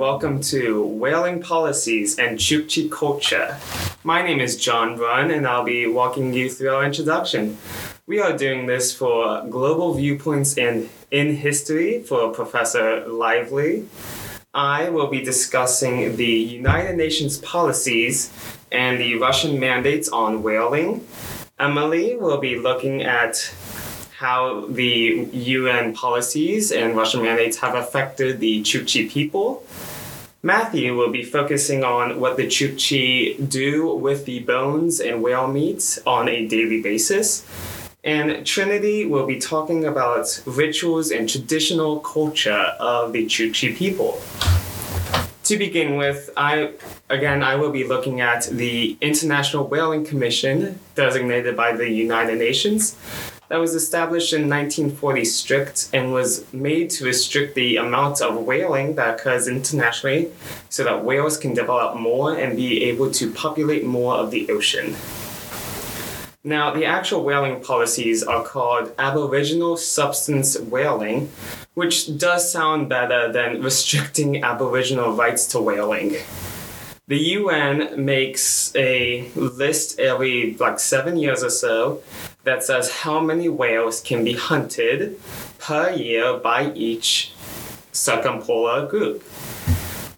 welcome to Whaling Policies and Chukchi Culture. My name is John Run, and I'll be walking you through our introduction. We are doing this for Global Viewpoints in, in History for Professor Lively. I will be discussing the United Nations policies and the Russian mandates on whaling. Emily will be looking at how the UN policies and Russian mandates have affected the Chukchi people. Matthew will be focusing on what the Chukchi do with the bones and whale meat on a daily basis. And Trinity will be talking about rituals and traditional culture of the Chukchi people. To begin with, I again I will be looking at the International Whaling Commission designated by the United Nations that was established in 1940 strict and was made to restrict the amount of whaling that occurs internationally so that whales can develop more and be able to populate more of the ocean. Now, the actual whaling policies are called Aboriginal Subsistence Whaling, which does sound better than restricting Aboriginal rights to whaling. The UN makes a list every like seven years or so that says how many whales can be hunted per year by each circumpolar group.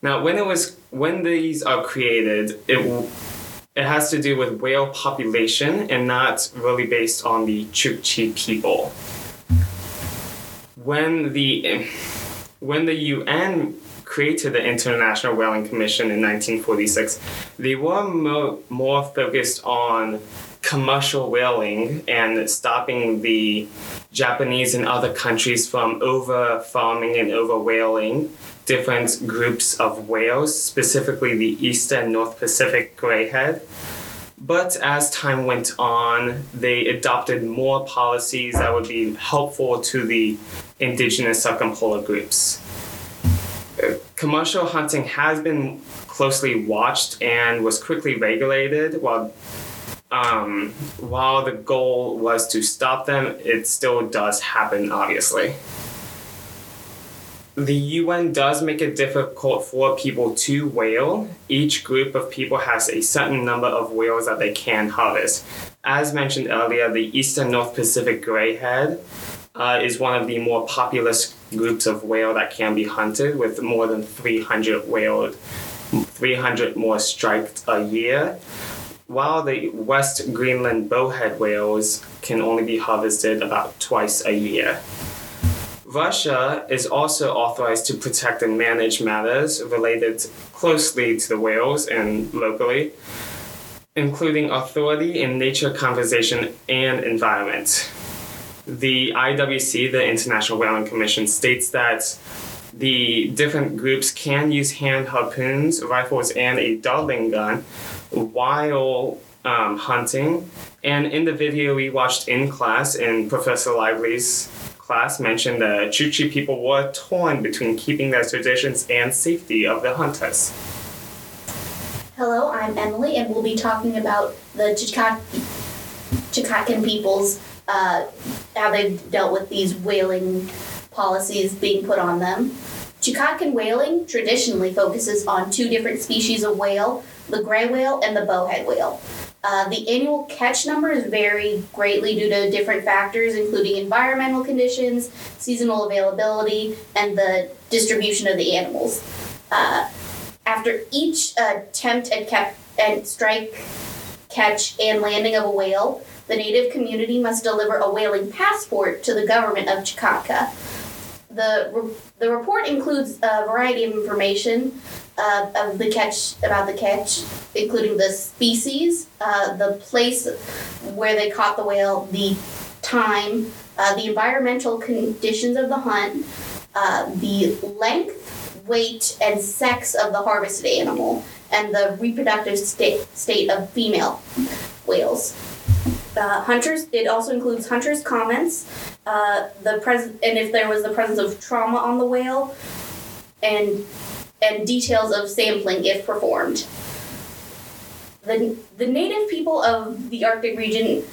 Now, when it was when these are created, it it has to do with whale population and not really based on the Chukchi people. When the when the UN created the International Whaling Commission in 1946, they were mo- more focused on commercial whaling and stopping the Japanese and other countries from over farming and over whaling different groups of whales, specifically the Eastern and North Pacific grayhead. But as time went on, they adopted more policies that would be helpful to the indigenous circumpolar groups. Commercial hunting has been closely watched and was quickly regulated while um, while the goal was to stop them, it still does happen, obviously. The UN does make it difficult for people to whale. Each group of people has a certain number of whales that they can harvest. As mentioned earlier, the Eastern North Pacific grayhead uh, is one of the more populous groups of whale that can be hunted, with more than 300 whale, 300 more striked a year while the West Greenland bowhead whales can only be harvested about twice a year. Russia is also authorized to protect and manage matters related closely to the whales and locally, including authority in nature conservation and environment. The IWC, the International Whaling Commission, states that the different groups can use hand harpoons, rifles, and a darting gun while um, hunting. And in the video we watched in class, in Professor Lively's class, mentioned the Chukchi people were torn between keeping their traditions and safety of the hunters. Hello, I'm Emily, and we'll be talking about the Chukotkan peoples, uh, how they've dealt with these whaling policies being put on them. Chukotkan whaling traditionally focuses on two different species of whale the gray whale, and the bowhead whale. Uh, the annual catch numbers vary greatly due to different factors, including environmental conditions, seasonal availability, and the distribution of the animals. Uh, after each attempt at cap- and strike, catch, and landing of a whale, the native community must deliver a whaling passport to the government of Chukotka. The, re- the report includes a variety of information uh, of the catch about the catch, including the species, uh, the place where they caught the whale, the time, uh, the environmental conditions of the hunt, uh, the length, weight, and sex of the harvested animal, and the reproductive state, state of female whales. Uh, hunters. It also includes hunters' comments, uh, the pres- and if there was the presence of trauma on the whale, and and details of sampling if performed. The, the native people of the Arctic region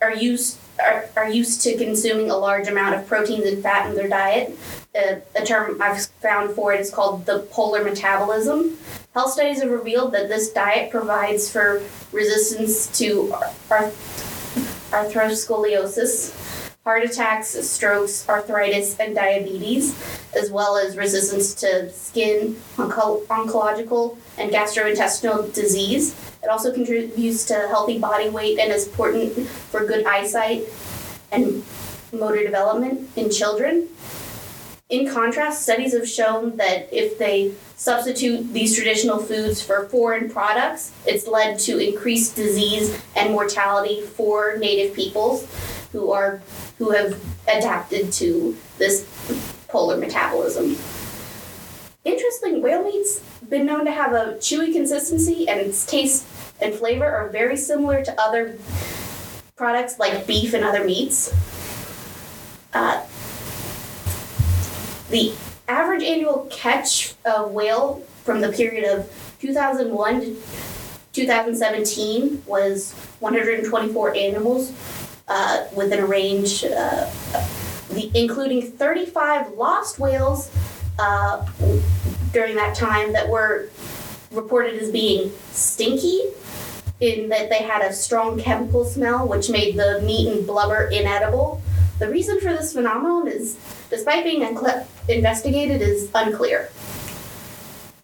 are used are, are used to consuming a large amount of proteins and fat in their diet. Uh, a term I've found for it is called the polar metabolism. Health studies have revealed that this diet provides for resistance to arth- atherosclerosis, heart attacks, strokes, arthritis, and diabetes, as well as resistance to skin, onco- oncological, and gastrointestinal disease. It also contributes to healthy body weight and is important for good eyesight and motor development in children. In contrast, studies have shown that if they substitute these traditional foods for foreign products, it's led to increased disease and mortality for native peoples who are who have adapted to this polar metabolism. Interesting, whale meat's been known to have a chewy consistency and its taste and flavor are very similar to other products like beef and other meats. Uh, the average annual catch of whale from the period of 2001 to 2017 was 124 animals uh, within a range, uh, the, including 35 lost whales uh, during that time that were reported as being stinky in that they had a strong chemical smell which made the meat and blubber inedible. The reason for this phenomenon is, despite being investigated, is unclear.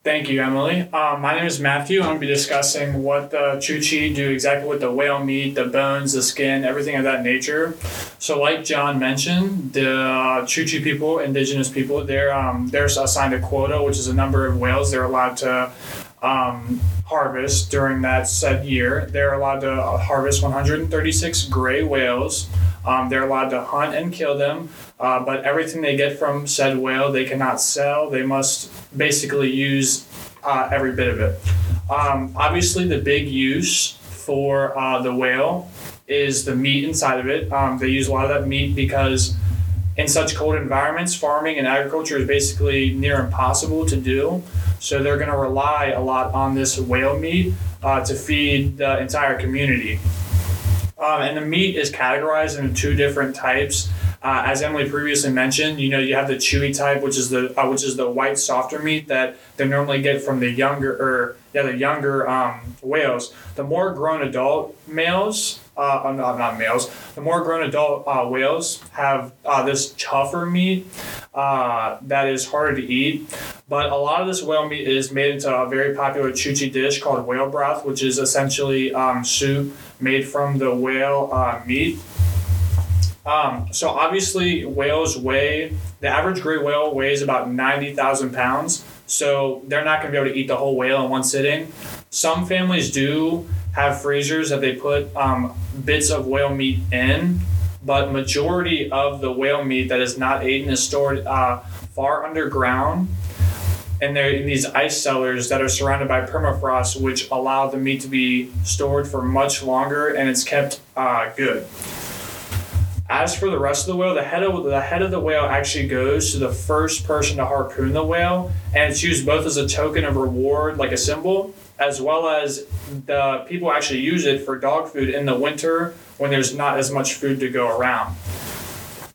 Thank you, Emily. Um, my name is Matthew. I'm going to be discussing what the Chukchi do exactly with the whale meat, the bones, the skin, everything of that nature. So, like John mentioned, the Chukchi people, indigenous people, they're um, they're assigned a quota, which is a number of whales they're allowed to um, harvest during that said year. They're allowed to harvest 136 gray whales. Um, they're allowed to hunt and kill them, uh, but everything they get from said whale they cannot sell. They must basically use uh, every bit of it. Um, obviously, the big use for uh, the whale is the meat inside of it. Um, they use a lot of that meat because in such cold environments, farming and agriculture is basically near impossible to do. So they're going to rely a lot on this whale meat uh, to feed the entire community. Um, and the meat is categorized into two different types. Uh, as Emily previously mentioned, you know you have the chewy type, which is the uh, which is the white softer meat that they normally get from the younger or yeah the younger um, whales. The more grown adult males, uh, not, not males, the more grown adult uh, whales have uh, this tougher meat uh, that is harder to eat. But a lot of this whale meat is made into a very popular Chukchi dish called whale broth, which is essentially um, soup made from the whale uh, meat. Um, so obviously, whales weigh the average gray whale weighs about ninety thousand pounds. So they're not going to be able to eat the whole whale in one sitting. Some families do have freezers that they put um, bits of whale meat in, but majority of the whale meat that is not eaten is stored uh, far underground and they're in these ice cellars that are surrounded by permafrost, which allow the meat to be stored for much longer and it's kept uh, good. As for the rest of the whale, the head of the head of the whale actually goes to the first person to harpoon the whale, and it's used both as a token of reward, like a symbol, as well as the people actually use it for dog food in the winter when there's not as much food to go around.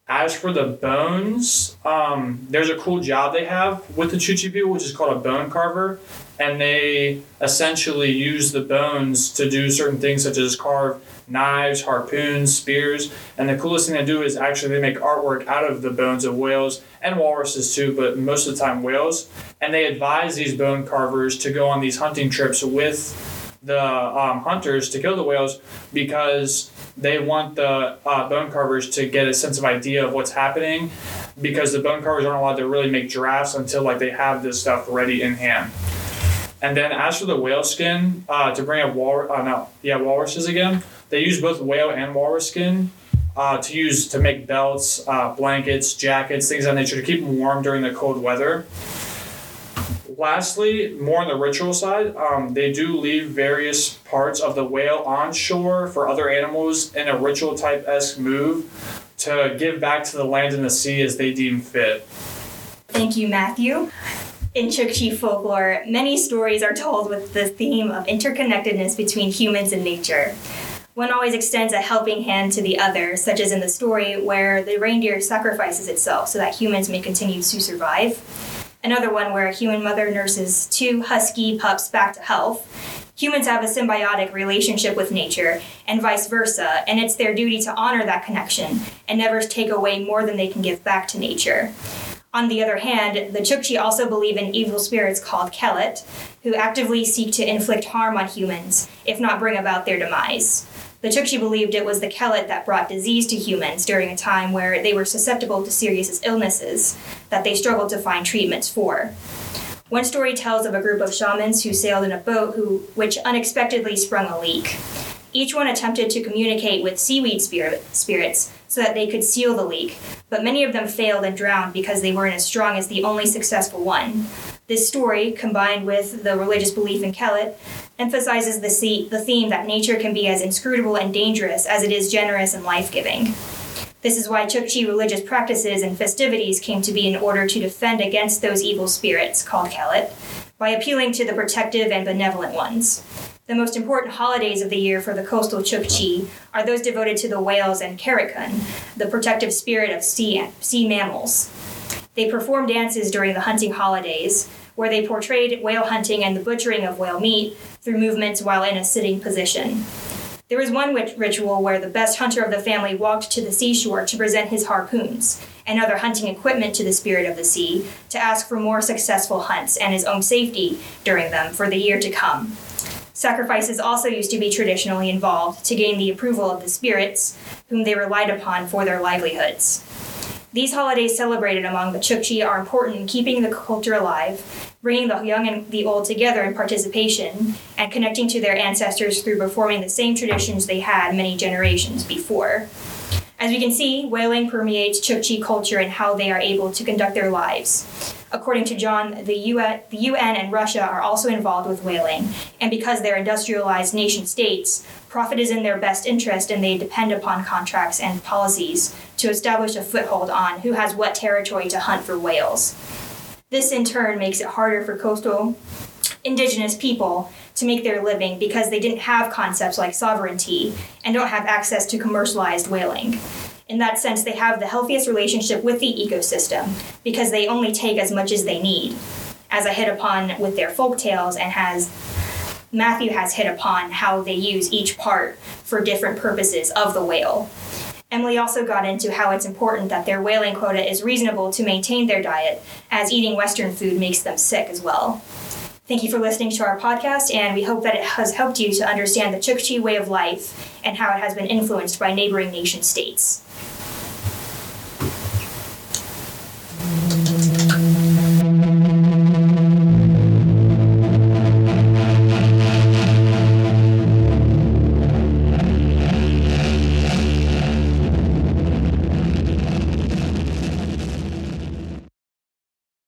As for the bones, um, there's a cool job they have with the Chukchi people, which is called a bone carver. And they essentially use the bones to do certain things, such as carve knives, harpoons, spears. And the coolest thing they do is actually they make artwork out of the bones of whales and walruses too, but most of the time whales. And they advise these bone carvers to go on these hunting trips with the um, hunters to kill the whales because they want the uh, bone carvers to get a sense of idea of what's happening because the bone carvers aren't allowed to really make drafts until like they have this stuff ready in hand. And then as for the whale skin, uh, to bring up wal uh, no, yeah, walruses again, they use both whale and walrus skin uh, to use to make belts, uh, blankets, jackets, things of that nature to keep them warm during the cold weather. Lastly, more on the ritual side, um, they do leave various parts of the whale on shore for other animals in a ritual type esque move to give back to the land and the sea as they deem fit. Thank you, Matthew. In Chukchi folklore, many stories are told with the theme of interconnectedness between humans and nature. One always extends a helping hand to the other, such as in the story where the reindeer sacrifices itself so that humans may continue to survive. Another one where a human mother nurses two husky pups back to health. Humans have a symbiotic relationship with nature, and vice versa, and it's their duty to honor that connection and never take away more than they can give back to nature. On the other hand, the Chukchi also believe in evil spirits called Kelet, who actively seek to inflict harm on humans, if not bring about their demise. The Chukchi believed it was the Kelet that brought disease to humans during a time where they were susceptible to serious illnesses that they struggled to find treatments for. One story tells of a group of shamans who sailed in a boat who, which unexpectedly sprung a leak. Each one attempted to communicate with seaweed spirit, spirits so that they could seal the leak, but many of them failed and drowned because they weren't as strong as the only successful one. This story, combined with the religious belief in Kelet, emphasizes the, the theme that nature can be as inscrutable and dangerous as it is generous and life giving. This is why Chukchi religious practices and festivities came to be in order to defend against those evil spirits, called Kelet, by appealing to the protective and benevolent ones. The most important holidays of the year for the coastal Chukchi are those devoted to the whales and Keretkun, the protective spirit of sea, sea mammals. They perform dances during the hunting holidays, where they portrayed whale hunting and the butchering of whale meat through movements while in a sitting position. There was one ritual where the best hunter of the family walked to the seashore to present his harpoons and other hunting equipment to the spirit of the sea to ask for more successful hunts and his own safety during them for the year to come. Sacrifices also used to be traditionally involved to gain the approval of the spirits, whom they relied upon for their livelihoods. These holidays celebrated among the Chukchi are important in keeping the culture alive, bringing the young and the old together in participation, and connecting to their ancestors through performing the same traditions they had many generations before. As we can see, whaling permeates Chukchi culture and how they are able to conduct their lives. According to John, the UN, the UN and Russia are also involved with whaling, and because they're industrialized nation states, profit is in their best interest and they depend upon contracts and policies to establish a foothold on who has what territory to hunt for whales. This in turn makes it harder for coastal indigenous people to make their living because they didn't have concepts like sovereignty and don't have access to commercialized whaling. In that sense, they have the healthiest relationship with the ecosystem because they only take as much as they need. As I hit upon with their folk tales and has Matthew has hit upon how they use each part for different purposes of the whale. Emily also got into how it's important that their whaling quota is reasonable to maintain their diet, as eating Western food makes them sick as well. Thank you for listening to our podcast, and we hope that it has helped you to understand the Chukchi way of life and how it has been influenced by neighboring nation states.